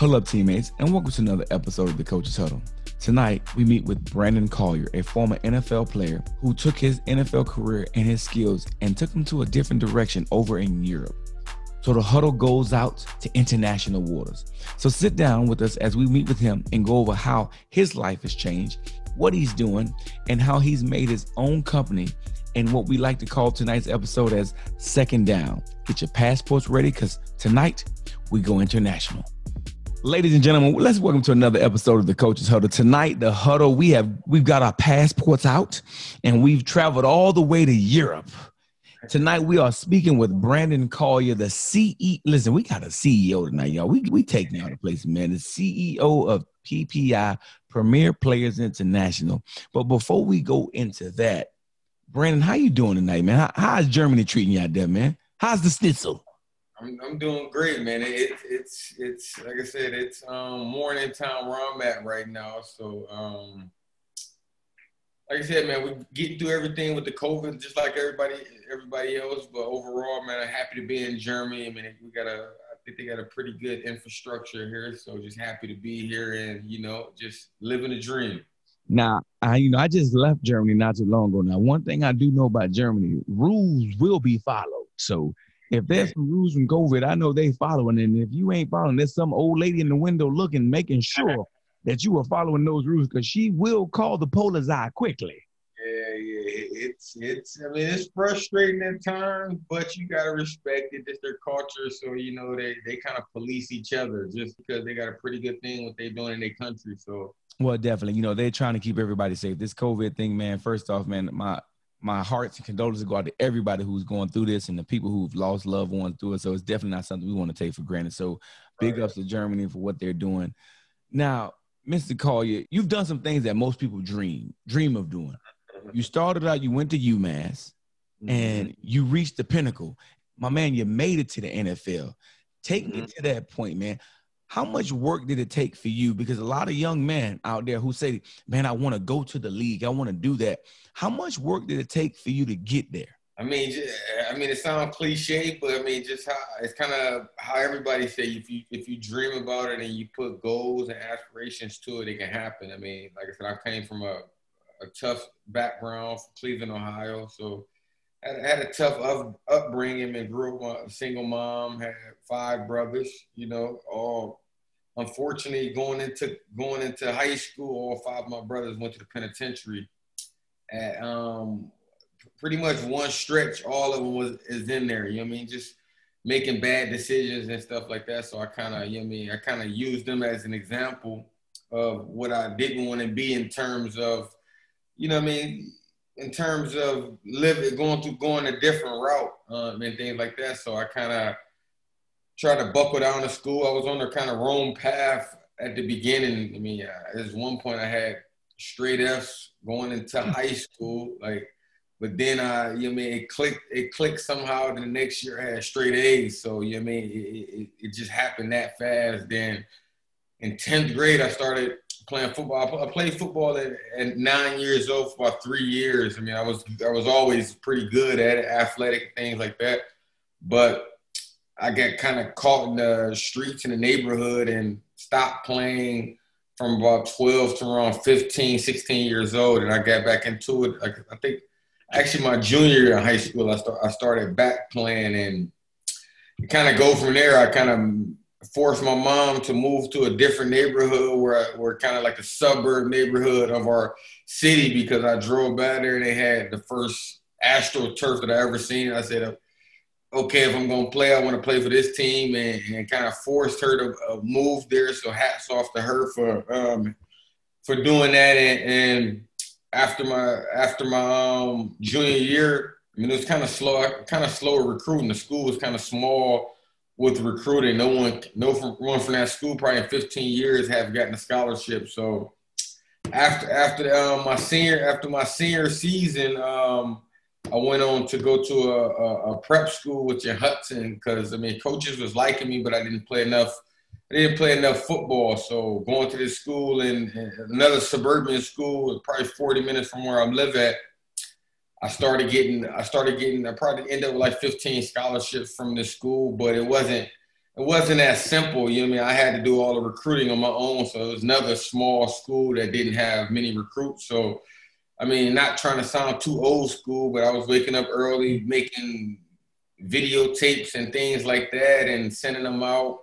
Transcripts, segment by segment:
Hello, up, teammates, and welcome to another episode of the Coach's Huddle. Tonight, we meet with Brandon Collier, a former NFL player who took his NFL career and his skills and took them to a different direction over in Europe. So the huddle goes out to international waters. So sit down with us as we meet with him and go over how his life has changed, what he's doing, and how he's made his own company and what we like to call tonight's episode as Second Down. Get your passports ready because tonight we go international. Ladies and gentlemen, let's welcome to another episode of the Coaches Huddle. Tonight, the huddle, we have we've got our passports out and we've traveled all the way to Europe. Tonight we are speaking with Brandon Collier, the CEO. Listen, we got a CEO tonight, y'all. We we taking out the place, man. The CEO of PPI Premier Players International. But before we go into that, Brandon, how you doing tonight, man? How, how's Germany treating you out there, man? How's the schnitzel? I'm, I'm doing great, man. It, it's it's like I said, it's um, morning time where I'm at right now. So um, like I said, man, we getting through everything with the COVID, just like everybody everybody else. But overall, man, I'm happy to be in Germany. I mean, we got a I think they got a pretty good infrastructure here. So just happy to be here and you know just living a dream. Now, I you know I just left Germany not too long ago. Now, one thing I do know about Germany, rules will be followed. So if there's some rules from COVID, I know they following. And if you ain't following, there's some old lady in the window looking, making sure that you are following those rules because she will call the polizei quickly. Yeah, yeah, it's it's. I mean, it's frustrating at times, but you gotta respect it. It's their culture, so you know they they kind of police each other just because they got a pretty good thing what they're doing in their country. So well, definitely. You know, they're trying to keep everybody safe. This COVID thing, man, first off, man, my my hearts and condolences go out to everybody who's going through this and the people who've lost loved ones through it. So it's definitely not something we want to take for granted. So big right. ups to Germany for what they're doing. Now, Mr. Collier, you've done some things that most people dream, dream of doing. You started out, you went to UMass mm-hmm. and you reached the pinnacle. My man, you made it to the NFL. Take mm-hmm. me to that point, man how much work did it take for you? Because a lot of young men out there who say, man, I want to go to the league. I want to do that. How much work did it take for you to get there? I mean, I mean, it sounds cliche, but I mean, just how it's kind of how everybody say if you if you dream about it and you put goals and aspirations to it, it can happen. I mean, like I said, I came from a, a tough background from Cleveland, Ohio, so had, had a tough up, upbringing and grew up a single mom, had five brothers, you know, all unfortunately, going into going into high school, all five of my brothers went to the penitentiary. At um, pretty much one stretch, all of them was is in there. You know I mean? Just making bad decisions and stuff like that. So I kind of, you know I mean? I kind of used them as an example of what I didn't want to be in terms of, you know I mean? In terms of living, going through, going a different route um, and things like that. So I kind of tried to buckle down to school. I was on the kind of wrong path at the beginning. I mean, at one point I had straight F's going into hmm. high school, like, but then I, you know, I mean, it clicked. It clicked somehow. The next year I had straight A's. So you know, I mean, it, it, it just happened that fast. Then in tenth grade, I started playing football. I played football at, at, nine years old for about three years. I mean, I was I was always pretty good at it, athletic things like that. But I got kind of caught in the streets in the neighborhood and stopped playing from about 12 to around 15, 16 years old. And I got back into it. Like, I think actually my junior year in high school, I, start, I started back playing and kind of go from there. I kind of forced my mom to move to a different neighborhood where, I, where kind of like a suburb neighborhood of our city because I drove by there and they had the first AstroTurf that I ever seen. I said, okay, if I'm going to play, I want to play for this team, and, and kind of forced her to uh, move there. So hats off to her for um, for doing that. And, and, after my after my um, junior year, I mean, it was kind of slow, kind of slow recruiting. The school was kind of small with recruiting. No one, no one from that school, probably in 15 years, have gotten a scholarship. So after after um, my senior after my senior season. Um, I went on to go to a, a, a prep school with your Hudson because I mean coaches was liking me, but I didn't play enough. I didn't play enough football, so going to this school in, in another suburban school, probably 40 minutes from where I live at. I started getting, I started getting, I probably ended up with like 15 scholarships from this school, but it wasn't, it wasn't as simple. You know what I mean? I had to do all the recruiting on my own. So it was another small school that didn't have many recruits. So, I mean, not trying to sound too old school, but I was waking up early, making videotapes and things like that and sending them out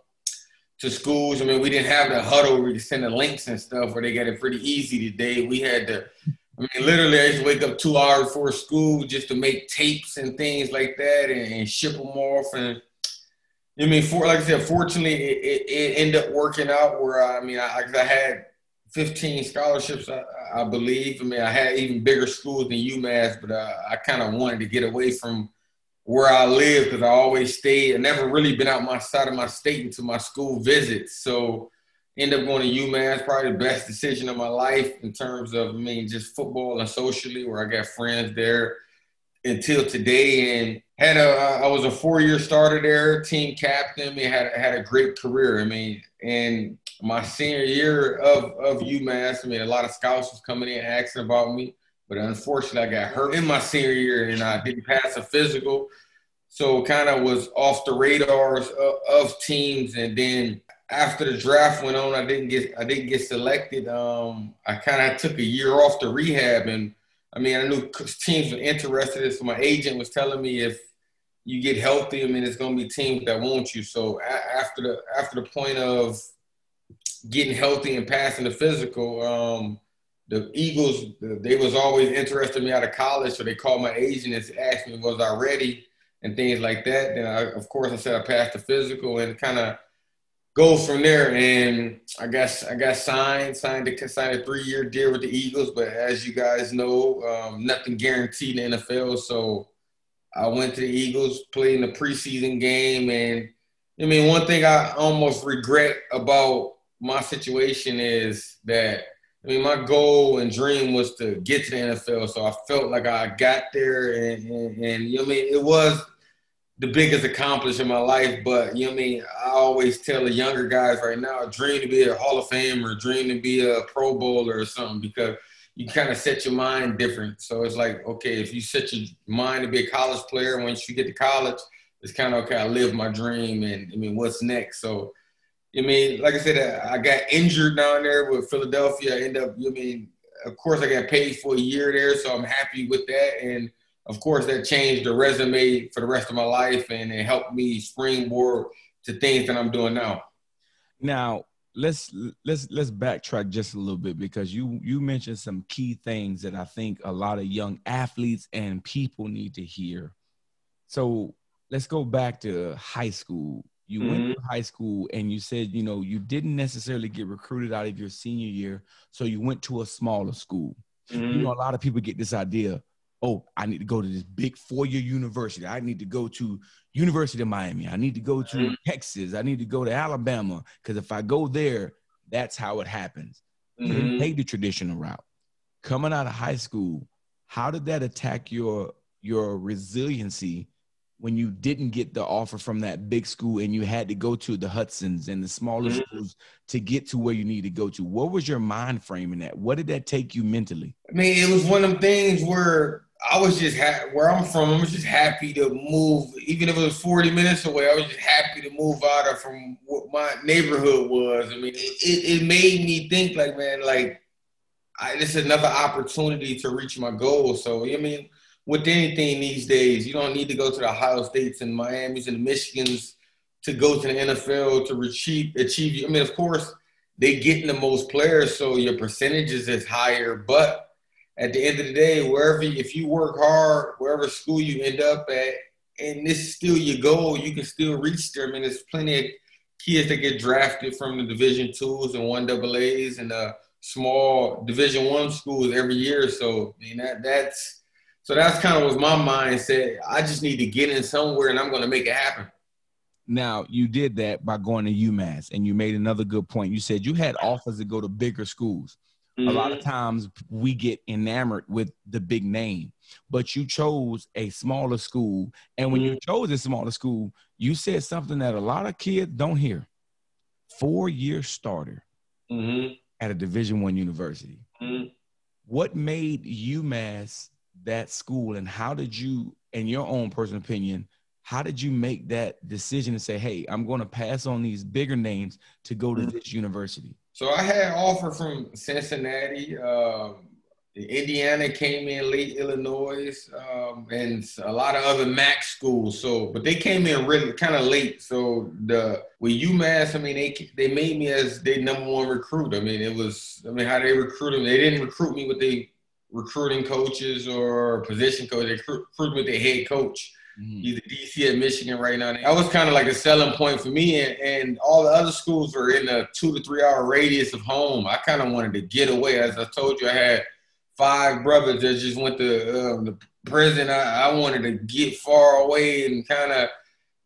to schools. I mean, we didn't have the Hudl where you send the links and stuff where they got it pretty easy today. We had to, I mean, literally, I used to wake up two hours before school just to make tapes and things like that and, and ship them off. And I mean, for like I said, fortunately, it, it, it ended up working out where I mean, I, I had 15 scholarships, I, I, believe. I mean, I had even bigger schools than UMass, but uh, I kind of wanted to get away from where I live because I always stayed. I never really been out my side of my state until my school visits. So end up going to UMass, probably the best decision of my life in terms of I mean just football and socially, where I got friends there until today. And had a I was a four year starter there, team captain. I had had a great career. I mean, and my senior year of of UMass, I mean, a lot of scouts was coming in asking about me. But unfortunately, I got hurt in my senior year and I didn't pass a physical. So kind of was off the radars of, of, teams. And then after the draft went on, I didn't get I didn't get selected. Um, I kind of took a year off the rehab, and I mean I knew teams were interested. So my agent was telling me if you get healthy, I mean it's going to be teams that want you. So after the after the point of getting healthy and passing the physical, um, the Eagles, they was always interested in me out of college, so they called my agent and asked me, was I ready and things like that. Then, of course, I said I passed the physical and kind of go from there. And I guess I got signed, signed a, signed a three-year deal with the Eagles. But as you guys know, um, nothing guaranteed in the NFL. So I went to the Eagles, played in the preseason game, and I mean, one thing I almost regret about my situation is that – I mean, my goal and dream was to get to the NFL. So I felt like I got there, and, and, and you know, I mean, it was the biggest accomplishment in my life. But you know, what I mean, I always tell the younger guys right now, dream to be a Hall of Famer, dream to be a Pro Bowler or something, because you kind of set your mind different. So it's like, okay, if you set your mind to be a college player, once you get to college, it's kind of okay. I live my dream, and I mean, what's next? So I mean, like I said, I got injured down there with Philadelphia. I end up, you know I mean, of course, I got paid for a year there, so I'm happy with that. And of course, that changed the resume for the rest of my life, and it helped me springboard to things that I'm doing now. Now, let's let's let's backtrack just a little bit because you you mentioned some key things that I think a lot of young athletes and people need to hear. So let's go back to high school you mm-hmm. went to high school and you said, you know, you didn't necessarily get recruited out of your senior year, so you went to a smaller school. Mm-hmm. You know, a lot of people get this idea, oh, I need to go to this big four-year university. I need to go to University of Miami. I need to go to mm-hmm. Texas. I need to go to Alabama because if I go there, that's how it happens. You mm-hmm. take the traditional route. Coming out of high school, how did that attack your your resiliency when you didn't get the offer from that big school and you had to go to the Hudsons and the smaller mm-hmm. schools to get to where you need to go to? What was your mind frame in that? What did that take you mentally? I mean, it was one of them things where I was just ha- where I'm from. I was just happy to move, even if it was 40 minutes away. I was just happy to move out of from what my neighborhood was. I mean, it, it, made me think like, man, like I, this is another opportunity to reach my goal. So I mean with anything these days, you don't need to go to the Ohio States and Miami's and Michigans to go to the NFL to achieve achieve. I mean, of course, they getting the most players, so your percentages is higher. But at the end of the day, wherever if you work hard, wherever school you end up at, and this is still your goal, you can still reach there. I mean, there's plenty of kids that get drafted from the Division twos and one double A's and the small Division one schools every year. So I mean that that's so that's kind of was my mindset. I just need to get in somewhere and I'm going to make it happen. Now, you did that by going to UMass, and you made another good point. You said you had offers to go to bigger schools. Mm-hmm. A lot of mm-hmm. times we get enamored with the big name, but you chose a smaller school. And when mm-hmm. you chose a smaller school, you said something that a lot of kids don't hear. Four year starter mm-hmm. at a Division One university. Mm-hmm. What made UMass that school and how did you in your own personal opinion How did you make that decision to say, "Hey, I'm going to pass on these bigger names to go to mm-hmm. this university"? So I had offer from Cincinnati. Um, Indiana came in late, Illinois, um, and a lot of other MAC schools. So, but they came in really kind of late. So the with UMass, I mean, they they made me as their number one recruit. I mean, it was, I mean, how they recruit them. They didn't recruit me with the recruiting coaches or position coach. They recruited with their head coach. Mm-hmm. He's at DC at Michigan right now. That was kind of like a selling point for me. And, and all the other schools were in a two to three hour radius of home. I kind of wanted to get away. As I told you, I had five brothers that just went to um, the prison. I, I, wanted to get far away and kind of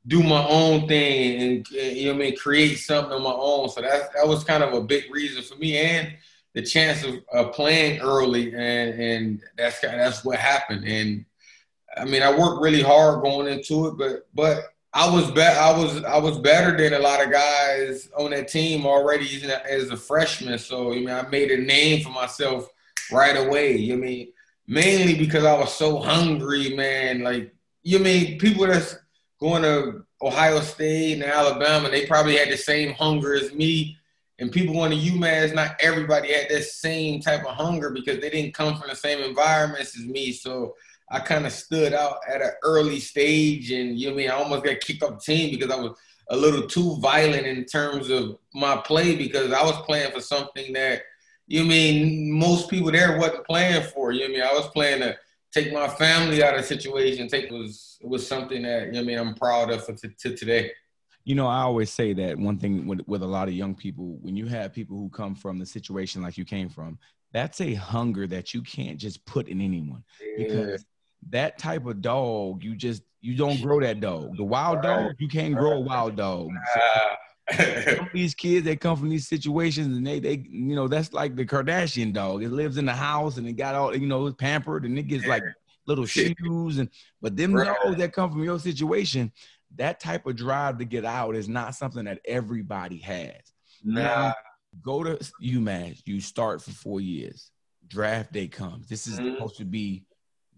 do my own thing and, and, you know what I mean, create something on my own. So that that was kind of a big reason for me and the chance of uh, playing early and and that's that's what happened. And I mean, I worked really hard going into it, but but I was be- I was I was better than a lot of guys on that team already as a freshman. So I mean, I made a name for myself right away. You mean mainly because I was so hungry, man. Like you mean people that's going to Ohio State and Alabama, they probably had the same hunger as me. And people going to UMass, not everybody had that same type of hunger because they didn't come from the same environments as me. So I kind of stood out at an early stage, and you know I mean I almost got kicked off the team because I was a little too violent in terms of my play because I was playing for something that you mean most people there wasn't playing for. You know I mean I was playing to take my family out of situation. Take was was something that you know I mean I'm proud of for t- to today. You know, I always say that one thing with, with a lot of young people, when you have people who come from the situation like you came from, that's a hunger that you can't just put in anyone because that type of dog, you just you don't grow that dog. The wild dog, you can't grow a wild dog. So, these kids that come from these situations and they they you know that's like the Kardashian dog. It lives in the house and it got all you know it's pampered and it gets like little shoes and but them right. dogs that come from your situation, that type of drive to get out is not something that everybody has. Nah. Now, go to UMass, you start for four years. Draft day comes. This is mm-hmm. supposed to be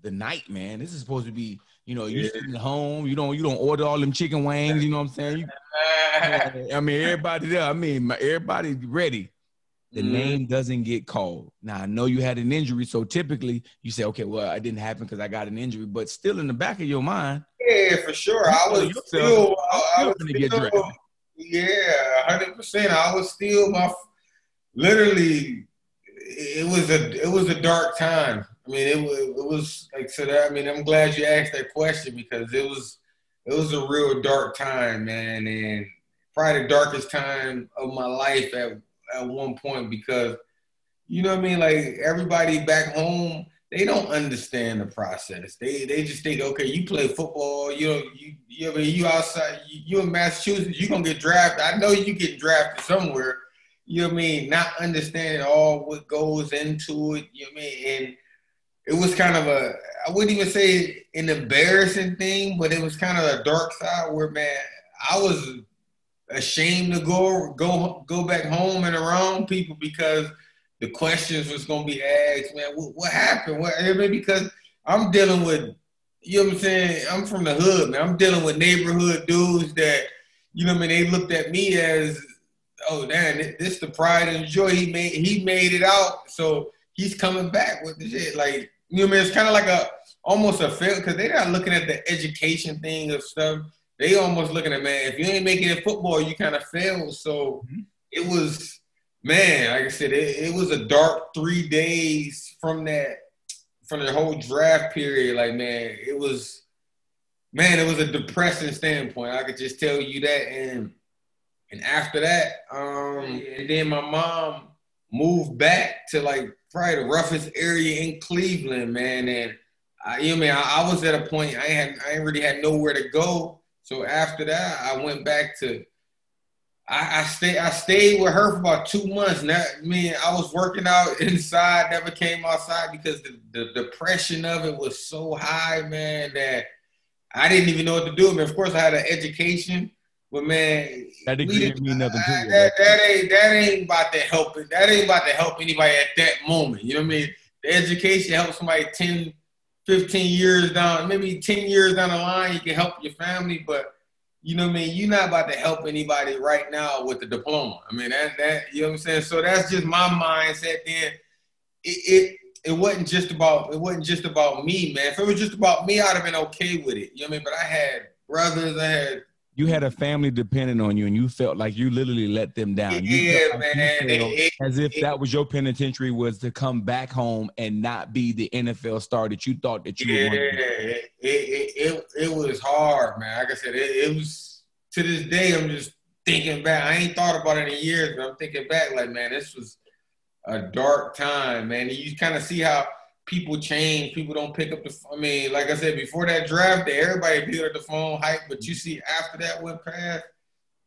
the night, man. This is supposed to be, you know, you yeah. sitting at home, you don't you don't order all them chicken wings, you know what I'm saying? You, I mean, everybody there, I mean, my, everybody ready. The mm name doesn't get called. Now I know you had an injury, so typically you say, okay, well, I didn't happen because I got an injury, but still in the back of your mind. Yeah, for sure. I was yourself, still, I, I was still, get drafted. Yeah, hundred percent. I was still my literally. It was a it was a dark time I mean, it was it was like so. That, I mean, I'm glad you asked that question because it was it was a real dark time, man, and probably the darkest time of my life at at one point because you know what I mean. Like everybody back home, they don't understand the process. They they just think, okay, you play football, you know, you you I mean, you outside, you, you in Massachusetts, you gonna get drafted. I know you get drafted somewhere. You know what I mean? Not understanding all what goes into it. You know what I mean? And it was kind of a I wouldn't even say an embarrassing thing, but it was kind of a dark side where man, I was ashamed to go go go back home and around people because the questions was gonna be asked, man, what, what happened? What because I'm dealing with you know what I'm saying? I'm from the hood, man. I'm dealing with neighborhood dudes that, you know what I mean, they looked at me as, oh damn, this the pride and joy. He made he made it out. So he's coming back with the shit. Like you know, I mean, it's kind of like a almost a fail because they're not looking at the education thing of stuff. They almost looking at man, if you ain't making it football, you kind of fail. So mm-hmm. it was, man, like I said, it, it was a dark three days from that from the whole draft period. Like man, it was, man, it was a depressing standpoint. I could just tell you that. And and after that, um, and then my mom moved back to like probably the roughest area in Cleveland, man. And I, you know, man, I, I, was at a point I had I really had nowhere to go. So after that, I went back to. I, I stayed. I stayed with her for about two months. Now, I mean, I was working out inside, never came outside because the, the depression of it was so high, man, that I didn't even know what to do. I mean, of course, I had an education, but man, that degree didn't mean nothing to you. That, that ain't that ain't about to help. That ain't about to help anybody at that moment. You know what I mean? The education helps somebody 10, 15 years down, maybe 10 years down the line, you can help your family, but you know what I mean? You're not about to help anybody right now with the diploma. I mean, that, that you know what I'm saying? So that's just my mindset then. It, it, it wasn't just about it wasn't just about me, man. If it was just about me, I'd have been okay with it. You know what I mean? But I had brothers, I had you had a family dependent on you and you felt like you literally let them down. Yeah, like man. It, as if it, that was your penitentiary was to come back home and not be the NFL star that you thought that you yeah, were. Yeah, it, it, it, was hard, man. Like I said, it, it was to this day, I'm just thinking back. I ain't thought about it in years, but I'm thinking back like, man, this was a dark time, man. You kind of see how – people change. People don't pick up the. I mean, like I said before that draft day, everybody picked up the phone hype. But you see, after that went past,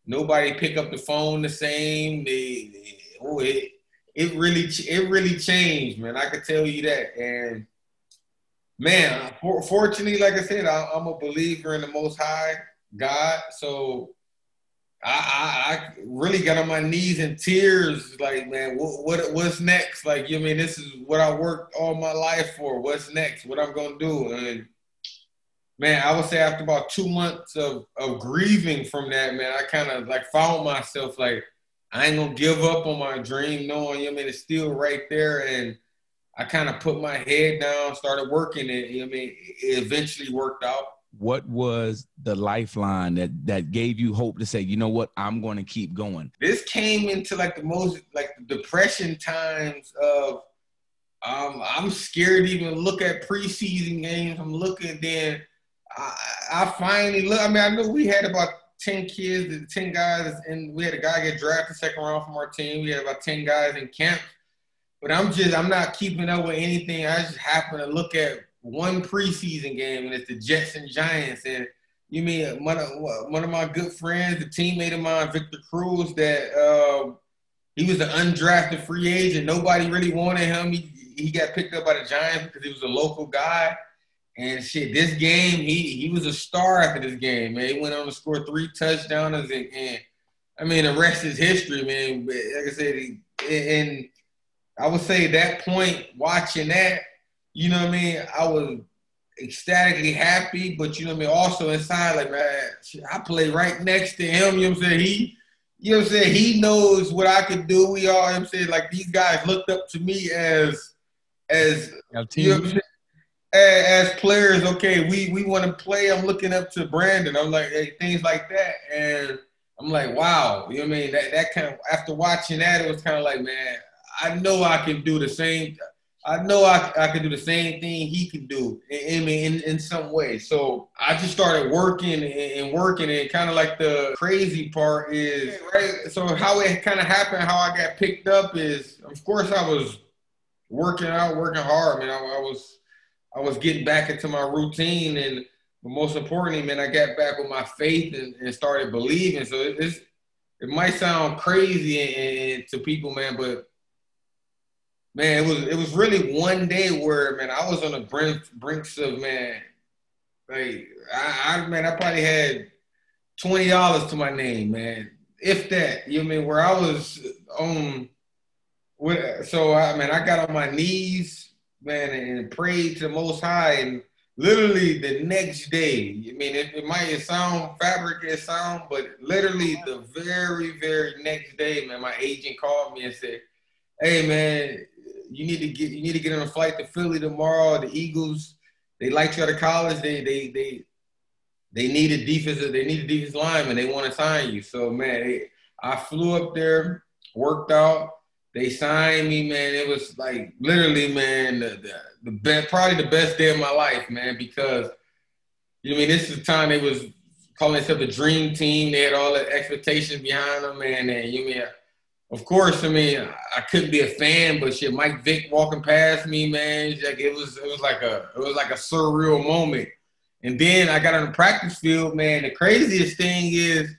nobody pick up the phone the same. They, they oh, it it really it really changed, man. I could tell you that. And man, fortunately, like I said, I, I'm a believer in the Most High God. So I, I, I, really got on my knees in tears, like, man, what, what what's next? Like, you know, I mean, this is what I worked all my life for. What's next? What I'm gonna do? And man, I would say after about two months of of grieving from that, man, I kind of like found myself like, I ain't gonna give up on my dream, knowing, you know, I mean, it's still right there. And I kind of put my head down, started working it. You know, I mean, it eventually worked out what was the lifeline that that gave you hope to say you know what? I'm going to keep going. This came into like the most like the depression times of um i'm scared to even look at preseason games. I'm looking then i, I finally look i mean i know we had about 10 kids 10 guys and we had a guy get drafted second round from our team. We had about 10 guys in camp. But i'm just i'm not keeping up with anything. I just happen to look at one preseason game, and it's the Jets and Giants. And you mean one of one of my good friends, the teammate of mine, Victor Cruz, that uh, he was an undrafted free agent. Nobody really wanted him. He he got picked up by the Giants because he was a local guy. And shit, this game, he he was a star after this game, man. He went on to score three touchdowns, and, and I mean, the rest is history, man. But like I said, he, and I would say that point, watching that, you know what I mean? I was ecstatically happy, but you know what I mean? Also inside, like, man, I play right next to him. You know what I'm saying? He, you know what I'm saying? He knows what I can do. We all, you know I'm saying? Like, these guys looked up to me as, as, you know what I'm saying? As, as players, okay, we, we want to play. I'm looking up to Brandon. I'm like, hey, things like that. And I'm like, wow, you know what I mean? That, that kind of, after watching that, it was kind of like, man, I know I can do the same. I know I, I can do the same thing he can do in, in, in some way. So I just started working and working and kind of like the crazy part is, right? So how it kind of happened, how I got picked up is, of course, I was working out, working hard, man. I, I was, I was getting back into my routine and most importantly, man, I got back with my faith and, and started believing. So it's, it might sound crazy and, and to people, man, but man, it was it was really one day where man I was on the brink brinks of man, like I, I man I probably had twenty dollars to my name, man, if that. You know I mean where I was on. With, so I mean I got on my knees, man, and prayed to the Most High, and literally the next day. I mean it, it might sound fabricated sound, but literally the very very next day, man, my agent called me and said, "Hey man." You need to get you need to get on a flight to Philly tomorrow. The Eagles, they liked you out of college. They they they they need a defensive they need a defensive lineman. They want to sign you. So man, they, I flew up there, worked out. They signed me, man. It was like literally, man, the, the, the best, probably the best day of my life, man, because you know, I mean, this is the time they was calling themselves the dream team. They had all the expectations behind them, man. And you know, mean of course, I mean, I couldn't be a fan, but shit, Mike Vick walking past me, man, like it was, it was like a, it was like a surreal moment. And then I got on the practice field, man. The craziest thing is,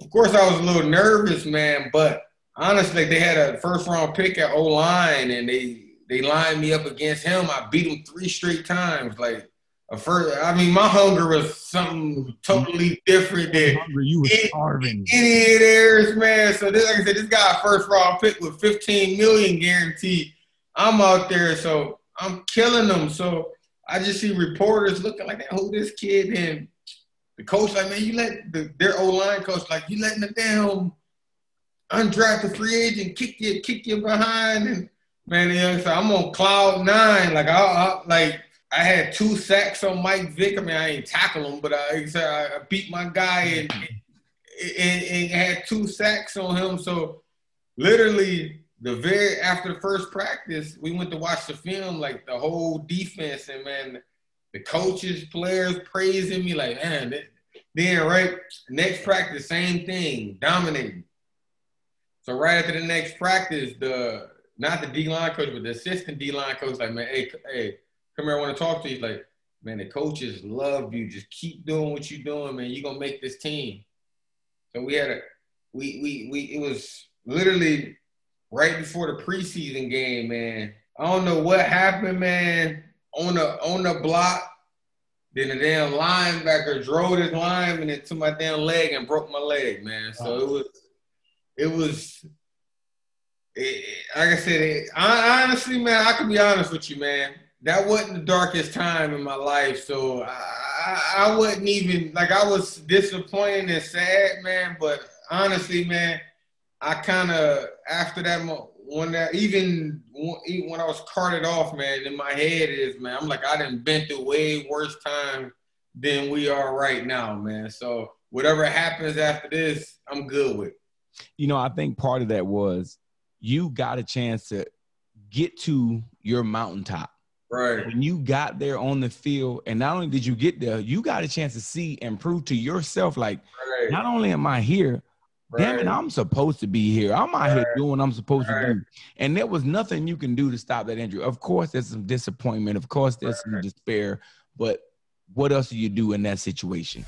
of course, I was a little nervous, man, but honestly, they had a first round pick at O line, and they they lined me up against him. I beat him three straight times, like first, I mean, my hunger was something totally different than hungry. You were starving. Any theirs, man. So this, like I said, this guy first round pick with 15 million guaranteed. I'm out there, so I'm killing them. So I just see reporters looking like that. Who this kid? And the coach like, man, you let the, their O line coach like, you letting the damn undrafted free agent kick you kick you behind and man, you know, so I'm on cloud nine. Like I, I like I had two sacks on Mike Vick. I mean, I ain't tackle him, but I, I beat my guy and, mm-hmm. and, and had two sacks on him. So literally, the very after the first practice, we went to watch the film. Like the whole defense and man, the coaches, players praising me. Like man, then right next practice, same thing, dominating. So right after the next practice, the not the D line coach, but the assistant D line coach, like man, hey, hey come here, I want to talk to you. Like, man, the coaches love you. Just keep doing what you're doing, man. You're gonna make this team. So we had a we we we it was literally right before the preseason game, man. I don't know what happened, man. On the on the block, then the damn linebacker drove his lineman into my damn leg and broke my leg, man. So it was it was it, like I said, it, I, honestly, man, I can be honest with you, man that wasn't the darkest time in my life. So I, I wasn't even like I was disappointed and sad, man. But honestly, man, I kind of after that when that even when I was carted off, man, in my head is man, I'm like I didn't been through way worse time than we are right now, man. So whatever happens after this, I'm good with. You know, I think part of that was you got a chance to get to your mountaintop Right. When you got there on the field, and not only did you get there, you got a chance to see and prove to yourself, like, right. not only am I here, right. damn it, I'm supposed to be here. I'm out right. here doing what I'm supposed to do. And there was nothing you can do to stop that injury. Of course, there's some disappointment. Of course, there's some despair. But what else do you do in that situation?